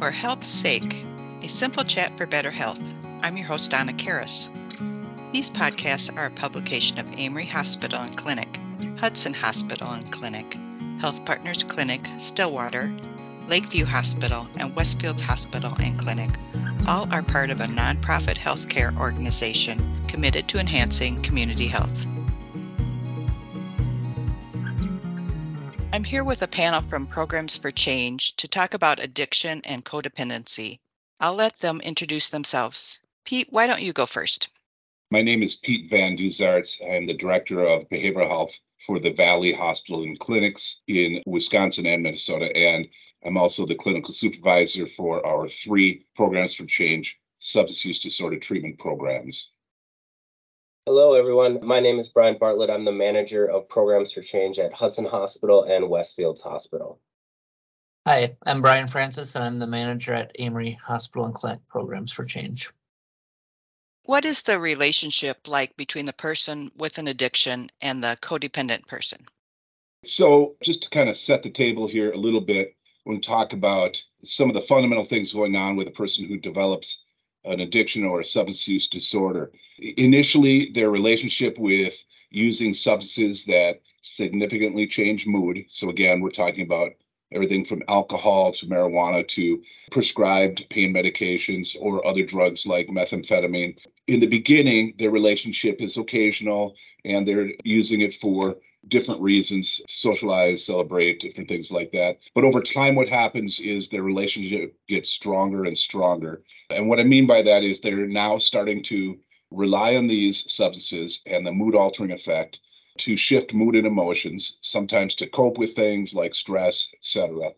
or Health's Sake, a simple chat for better health. I'm your host, Donna Karas. These podcasts are a publication of Amery Hospital and Clinic, Hudson Hospital and Clinic, Health Partners Clinic, Stillwater, Lakeview Hospital, and Westfields Hospital and Clinic. All are part of a nonprofit healthcare organization committed to enhancing community health. Here with a panel from Programs for Change to talk about addiction and codependency. I'll let them introduce themselves. Pete, why don't you go first? My name is Pete Van Duzarts. I'm the Director of Behavioral Health for the Valley Hospital and Clinics in Wisconsin and Minnesota. And I'm also the clinical supervisor for our three Programs for Change substance use disorder treatment programs. Hello, everyone. My name is Brian Bartlett. I'm the manager of programs for change at Hudson Hospital and Westfields Hospital. Hi, I'm Brian Francis, and I'm the manager at Amery Hospital and Clinic Programs for Change. What is the relationship like between the person with an addiction and the codependent person? So, just to kind of set the table here a little bit, when we talk about some of the fundamental things going on with a person who develops an addiction or a substance use disorder. Initially, their relationship with using substances that significantly change mood. So, again, we're talking about everything from alcohol to marijuana to prescribed pain medications or other drugs like methamphetamine. In the beginning, their relationship is occasional and they're using it for different reasons socialize celebrate different things like that. But over time what happens is their relationship gets stronger and stronger. And what i mean by that is they're now starting to rely on these substances and the mood altering effect to shift mood and emotions sometimes to cope with things like stress etc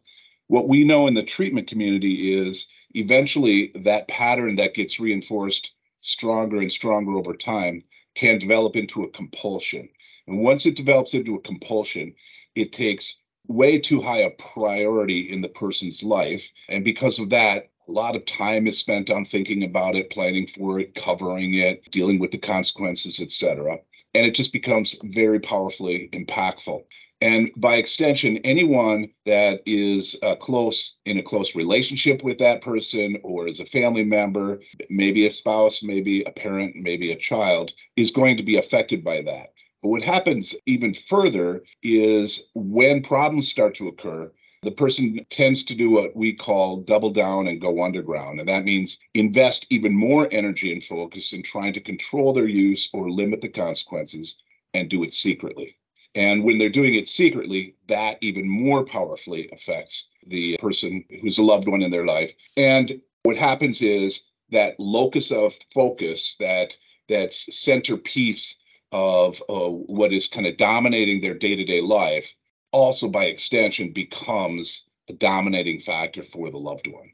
what we know in the treatment community is eventually that pattern that gets reinforced stronger and stronger over time can develop into a compulsion and once it develops into a compulsion, it takes way too high a priority in the person's life. And because of that, a lot of time is spent on thinking about it, planning for it, covering it, dealing with the consequences, etc. And it just becomes very powerfully impactful. And by extension, anyone that is uh, close in a close relationship with that person or is a family member, maybe a spouse, maybe a parent, maybe a child, is going to be affected by that. But what happens even further is when problems start to occur, the person tends to do what we call double down and go underground. And that means invest even more energy and focus in trying to control their use or limit the consequences and do it secretly. And when they're doing it secretly, that even more powerfully affects the person who's a loved one in their life. And what happens is that locus of focus, that that centerpiece of uh, what is kind of dominating their day to day life, also by extension becomes a dominating factor for the loved one.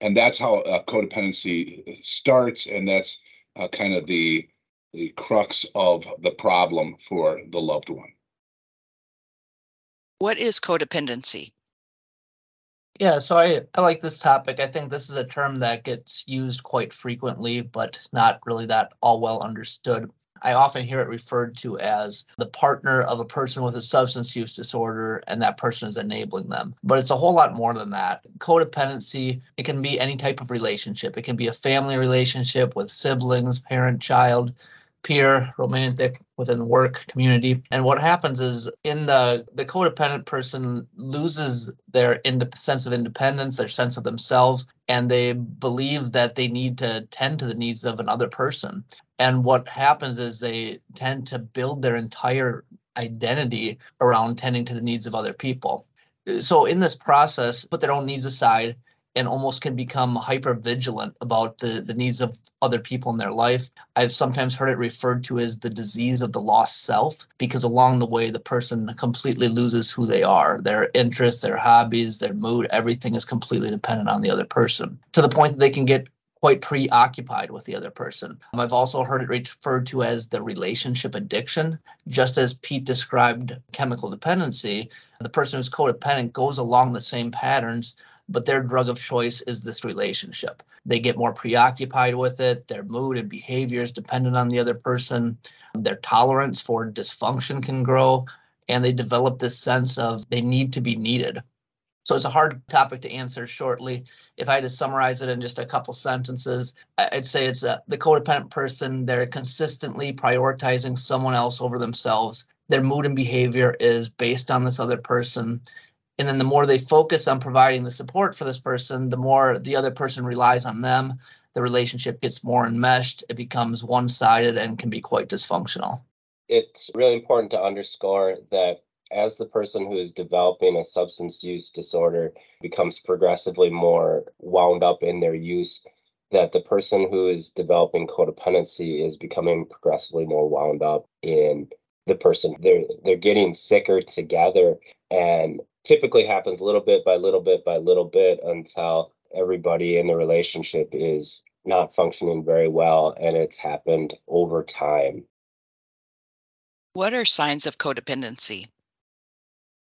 And that's how uh, codependency starts, and that's uh, kind of the the crux of the problem for the loved one. What is codependency? Yeah, so I, I like this topic. I think this is a term that gets used quite frequently, but not really that all well understood. I often hear it referred to as the partner of a person with a substance use disorder, and that person is enabling them. But it's a whole lot more than that. Codependency, it can be any type of relationship. It can be a family relationship with siblings, parent, child, peer, romantic, within work community. And what happens is in the the codependent person loses their ind- sense of independence, their sense of themselves, and they believe that they need to tend to the needs of another person. And what happens is they tend to build their entire identity around tending to the needs of other people. So in this process, put their own needs aside and almost can become hyper vigilant about the, the needs of other people in their life. I've sometimes heard it referred to as the disease of the lost self because along the way, the person completely loses who they are. Their interests, their hobbies, their mood, everything is completely dependent on the other person to the point that they can get quite preoccupied with the other person. Um, I've also heard it referred to as the relationship addiction. Just as Pete described chemical dependency, the person who's codependent goes along the same patterns but their drug of choice is this relationship. They get more preoccupied with it. Their mood and behavior is dependent on the other person. Their tolerance for dysfunction can grow, and they develop this sense of they need to be needed. So it's a hard topic to answer shortly. If I had to summarize it in just a couple sentences, I'd say it's a, the codependent person, they're consistently prioritizing someone else over themselves. Their mood and behavior is based on this other person. And then the more they focus on providing the support for this person, the more the other person relies on them. The relationship gets more enmeshed, it becomes one sided and can be quite dysfunctional. It's really important to underscore that as the person who is developing a substance use disorder becomes progressively more wound up in their use, that the person who is developing codependency is becoming progressively more wound up in the person. They're they're getting sicker together and typically happens little bit by little bit by little bit until everybody in the relationship is not functioning very well and it's happened over time. What are signs of codependency?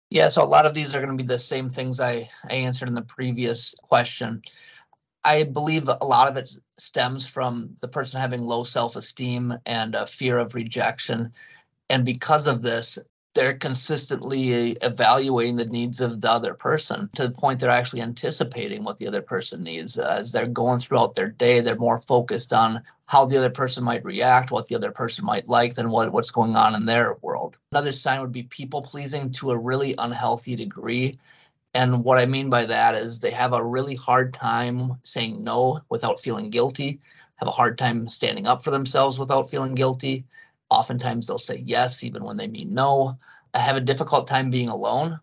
Yeah, so a lot of these are going to be the same things I, I answered in the previous question. I believe a lot of it stems from the person having low self esteem and a fear of rejection. And because of this, they're consistently evaluating the needs of the other person to the point they're actually anticipating what the other person needs uh, as they're going throughout their day they're more focused on how the other person might react what the other person might like than what, what's going on in their world. Another sign would be people pleasing to a really unhealthy degree. And what i mean by that is they have a really hard time saying no without feeling guilty have a hard time standing up for themselves without feeling guilty Oftentimes they'll say yes, even when they mean no. I have a difficult time being alone.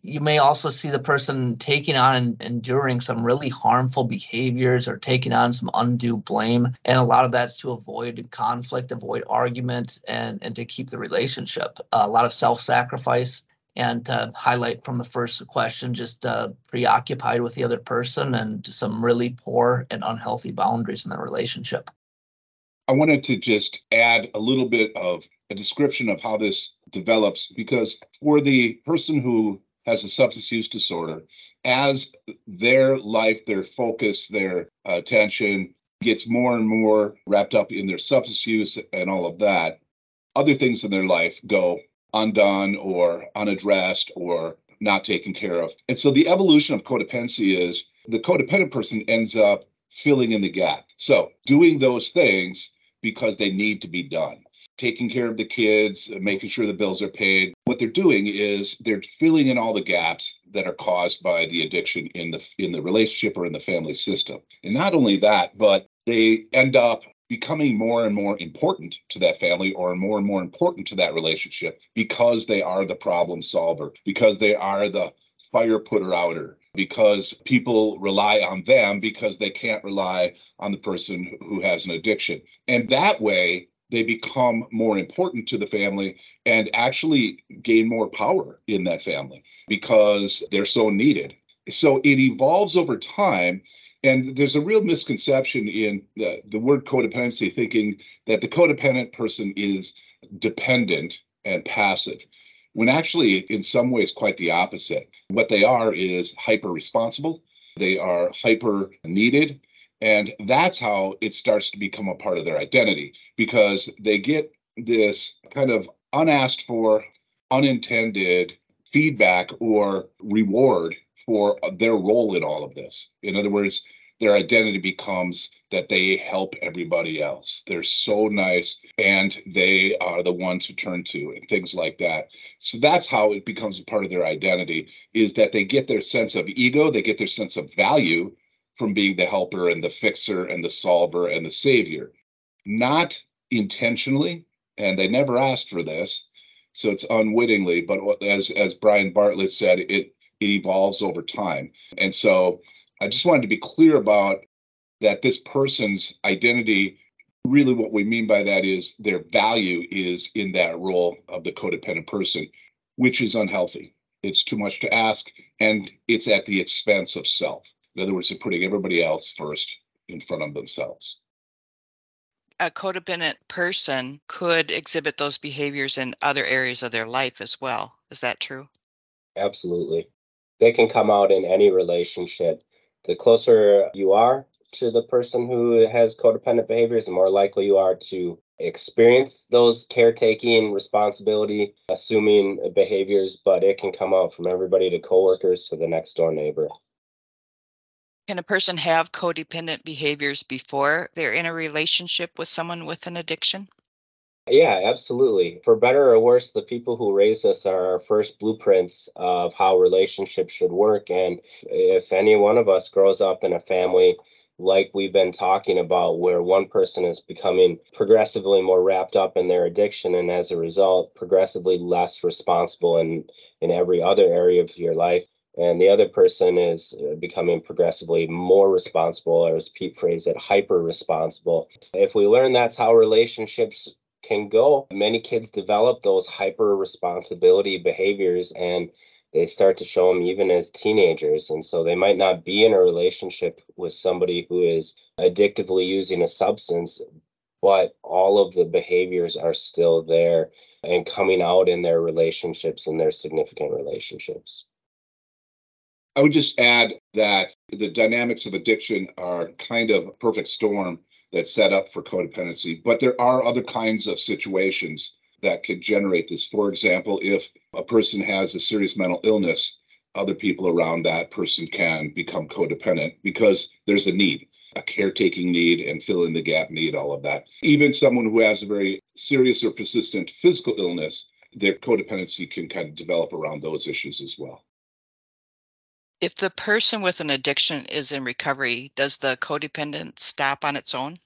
You may also see the person taking on and enduring some really harmful behaviors or taking on some undue blame. And a lot of that's to avoid conflict, avoid argument, and, and to keep the relationship. Uh, a lot of self sacrifice and to highlight from the first question, just uh, preoccupied with the other person and some really poor and unhealthy boundaries in the relationship. I wanted to just add a little bit of a description of how this develops because for the person who has a substance use disorder, as their life, their focus, their attention gets more and more wrapped up in their substance use and all of that, other things in their life go undone or unaddressed or not taken care of. And so the evolution of codependency is the codependent person ends up filling in the gap. So doing those things because they need to be done. Taking care of the kids, making sure the bills are paid. What they're doing is they're filling in all the gaps that are caused by the addiction in the in the relationship or in the family system. And not only that, but they end up becoming more and more important to that family or more and more important to that relationship because they are the problem solver, because they are the fire putter outer, because people rely on them because they can't rely on the person who has an addiction. And that way, they become more important to the family and actually gain more power in that family because they're so needed. So it evolves over time. And there's a real misconception in the, the word codependency, thinking that the codependent person is dependent and passive when actually, in some ways, quite the opposite. What they are is hyper responsible, they are hyper needed. And that's how it starts to become a part of their identity because they get this kind of unasked for, unintended feedback or reward for their role in all of this. In other words, their identity becomes that they help everybody else. They're so nice and they are the ones to turn to and things like that. So that's how it becomes a part of their identity is that they get their sense of ego, they get their sense of value from being the helper and the fixer and the solver and the savior. Not intentionally, and they never asked for this, so it's unwittingly, but as as Brian Bartlett said, it it evolves over time. And so I just wanted to be clear about that this person's identity really what we mean by that is their value is in that role of the codependent person which is unhealthy. It's too much to ask and it's at the expense of self. In other words they're putting everybody else first in front of themselves. A codependent person could exhibit those behaviors in other areas of their life as well. Is that true? Absolutely. They can come out in any relationship the closer you are to the person who has codependent behaviors, the more likely you are to experience those caretaking responsibility assuming behaviors but it can come out from everybody to coworkers to the next door neighbor. Can a person have codependent behaviors before they're in a relationship with someone with an addiction yeah, absolutely. For better or worse, the people who raised us are our first blueprints of how relationships should work. And if any one of us grows up in a family like we've been talking about, where one person is becoming progressively more wrapped up in their addiction and as a result, progressively less responsible in, in every other area of your life. And the other person is uh, becoming progressively more responsible, or as Pete phrased it, hyper responsible. If we learn that's how relationships can go. Many kids develop those hyper responsibility behaviors and they start to show them even as teenagers. And so they might not be in a relationship with somebody who is addictively using a substance, but all of the behaviors are still there and coming out in their relationships and their significant relationships. I would just add that the dynamics of addiction are kind of a perfect storm that's set up for codependency. But there are other kinds of situations that could generate this. For example, if a person has a serious mental illness, other people around that person can become codependent because there's a need, a caretaking need and fill in the gap need, all of that. Even someone who has a very serious or persistent physical illness, their codependency can kind of develop around those issues as well. If the person with an addiction is in recovery, does the codependent stop on its own?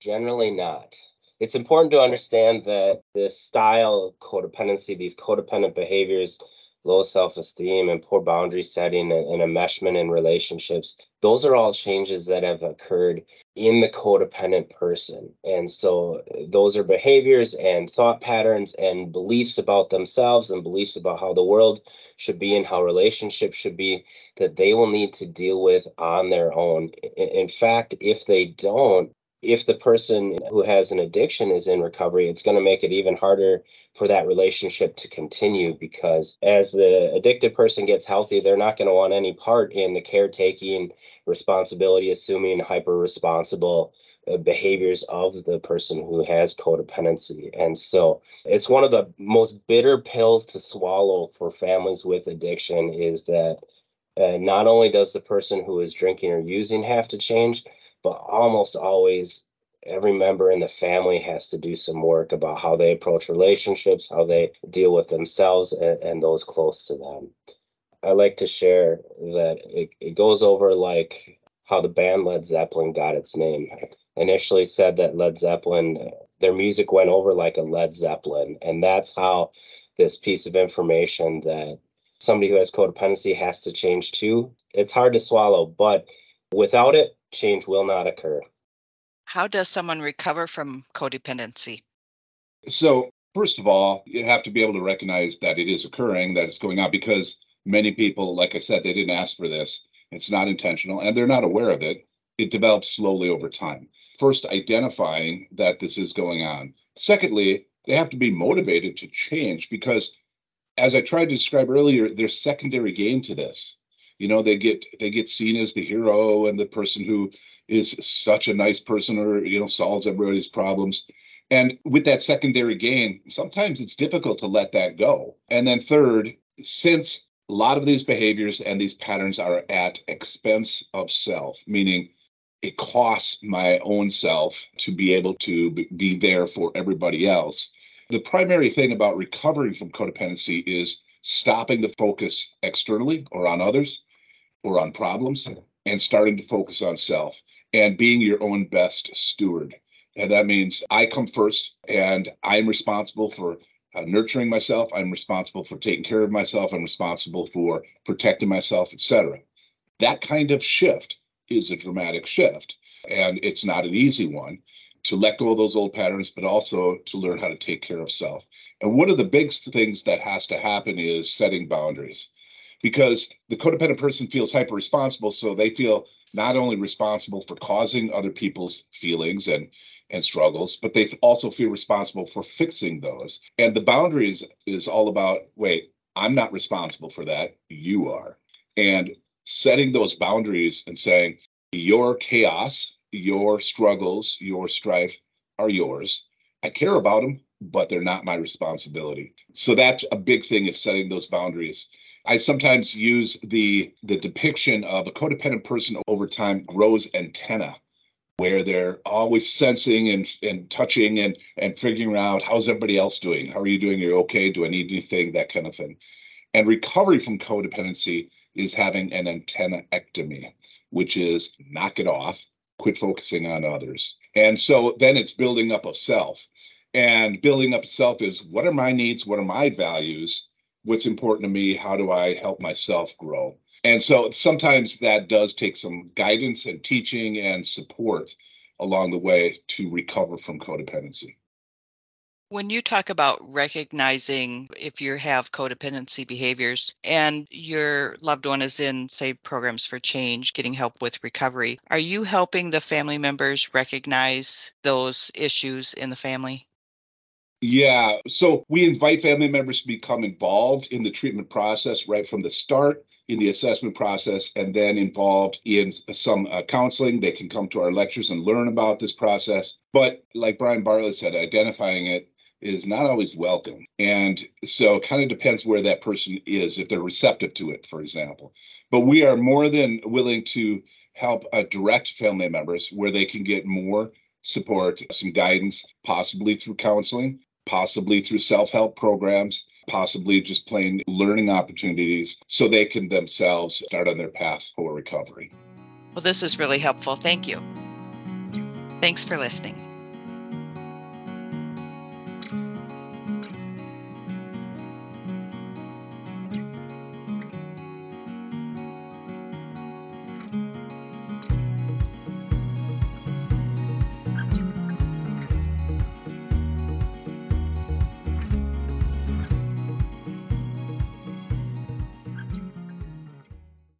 Generally not. It's important to understand that this style of codependency, these codependent behaviors, low self esteem and poor boundary setting and, and enmeshment in relationships, those are all changes that have occurred in the codependent person. And so those are behaviors and thought patterns and beliefs about themselves and beliefs about how the world should be and how relationships should be that they will need to deal with on their own. In fact, if they don't, if the person who has an addiction is in recovery, it's going to make it even harder for that relationship to continue because as the addicted person gets healthy, they're not going to want any part in the caretaking, responsibility assuming, hyper responsible uh, behaviors of the person who has codependency. And so it's one of the most bitter pills to swallow for families with addiction is that uh, not only does the person who is drinking or using have to change, but almost always every member in the family has to do some work about how they approach relationships, how they deal with themselves and, and those close to them. I like to share that it, it goes over like how the band Led Zeppelin got its name. Initially said that Led Zeppelin, their music went over like a Led Zeppelin. And that's how this piece of information that somebody who has codependency has to change too. It's hard to swallow, but without it, change will not occur. How does someone recover from codependency? So, first of all, you have to be able to recognize that it is occurring, that it's going on, because many people, like I said, they didn't ask for this. It's not intentional and they're not aware of it. It develops slowly over time. First, identifying that this is going on. Secondly, they have to be motivated to change because, as I tried to describe earlier, there's secondary gain to this you know they get they get seen as the hero and the person who is such a nice person or you know solves everybody's problems. And with that secondary gain sometimes it's difficult to let that go. And then third since a lot of these behaviors and these patterns are at expense of self meaning it costs my own self to be able to be there for everybody else the primary thing about recovering from codependency is stopping the focus externally or on others or on problems and starting to focus on self and being your own best steward. And that means I come first and I'm responsible for uh, nurturing myself. I'm responsible for taking care of myself. I'm responsible for protecting myself, etc. That kind of shift is a dramatic shift. And it's not an easy one to let go of those old patterns, but also to learn how to take care of self. And one of the big things that has to happen is setting boundaries because the codependent person feels hyper responsible. So they feel not only responsible for causing other people's feelings and and struggles, but they also feel responsible for fixing those. And the boundaries is all about wait, I'm not responsible for that. You are. And setting those boundaries and saying, Your chaos, your struggles, your strife are yours. I care about them, but they're not my responsibility. So that's a big thing is setting those boundaries. I sometimes use the the depiction of a codependent person over time grows antenna where they're always sensing and, and touching and, and figuring out how's everybody else doing? How are you doing? Are you okay? Do I need anything? That kind of thing. And recovery from codependency is having an antennaectomy, which is knock it off, quit focusing on others. And so then it's building up of self. And building up self is what are my needs? What are my values? What's important to me? How do I help myself grow? And so sometimes that does take some guidance and teaching and support along the way to recover from codependency. When you talk about recognizing if you have codependency behaviors and your loved one is in, say, programs for change, getting help with recovery, are you helping the family members recognize those issues in the family? Yeah. So we invite family members to become involved in the treatment process right from the start in the assessment process and then involved in some uh, counseling. They can come to our lectures and learn about this process. But like Brian Bartlett said, identifying it is not always welcome. And so it kind of depends where that person is, if they're receptive to it, for example. But we are more than willing to help uh, direct family members where they can get more support, some guidance, possibly through counseling, possibly through self help programs, possibly just plain learning opportunities so they can themselves start on their path for recovery. Well, this is really helpful. Thank you. Thanks for listening.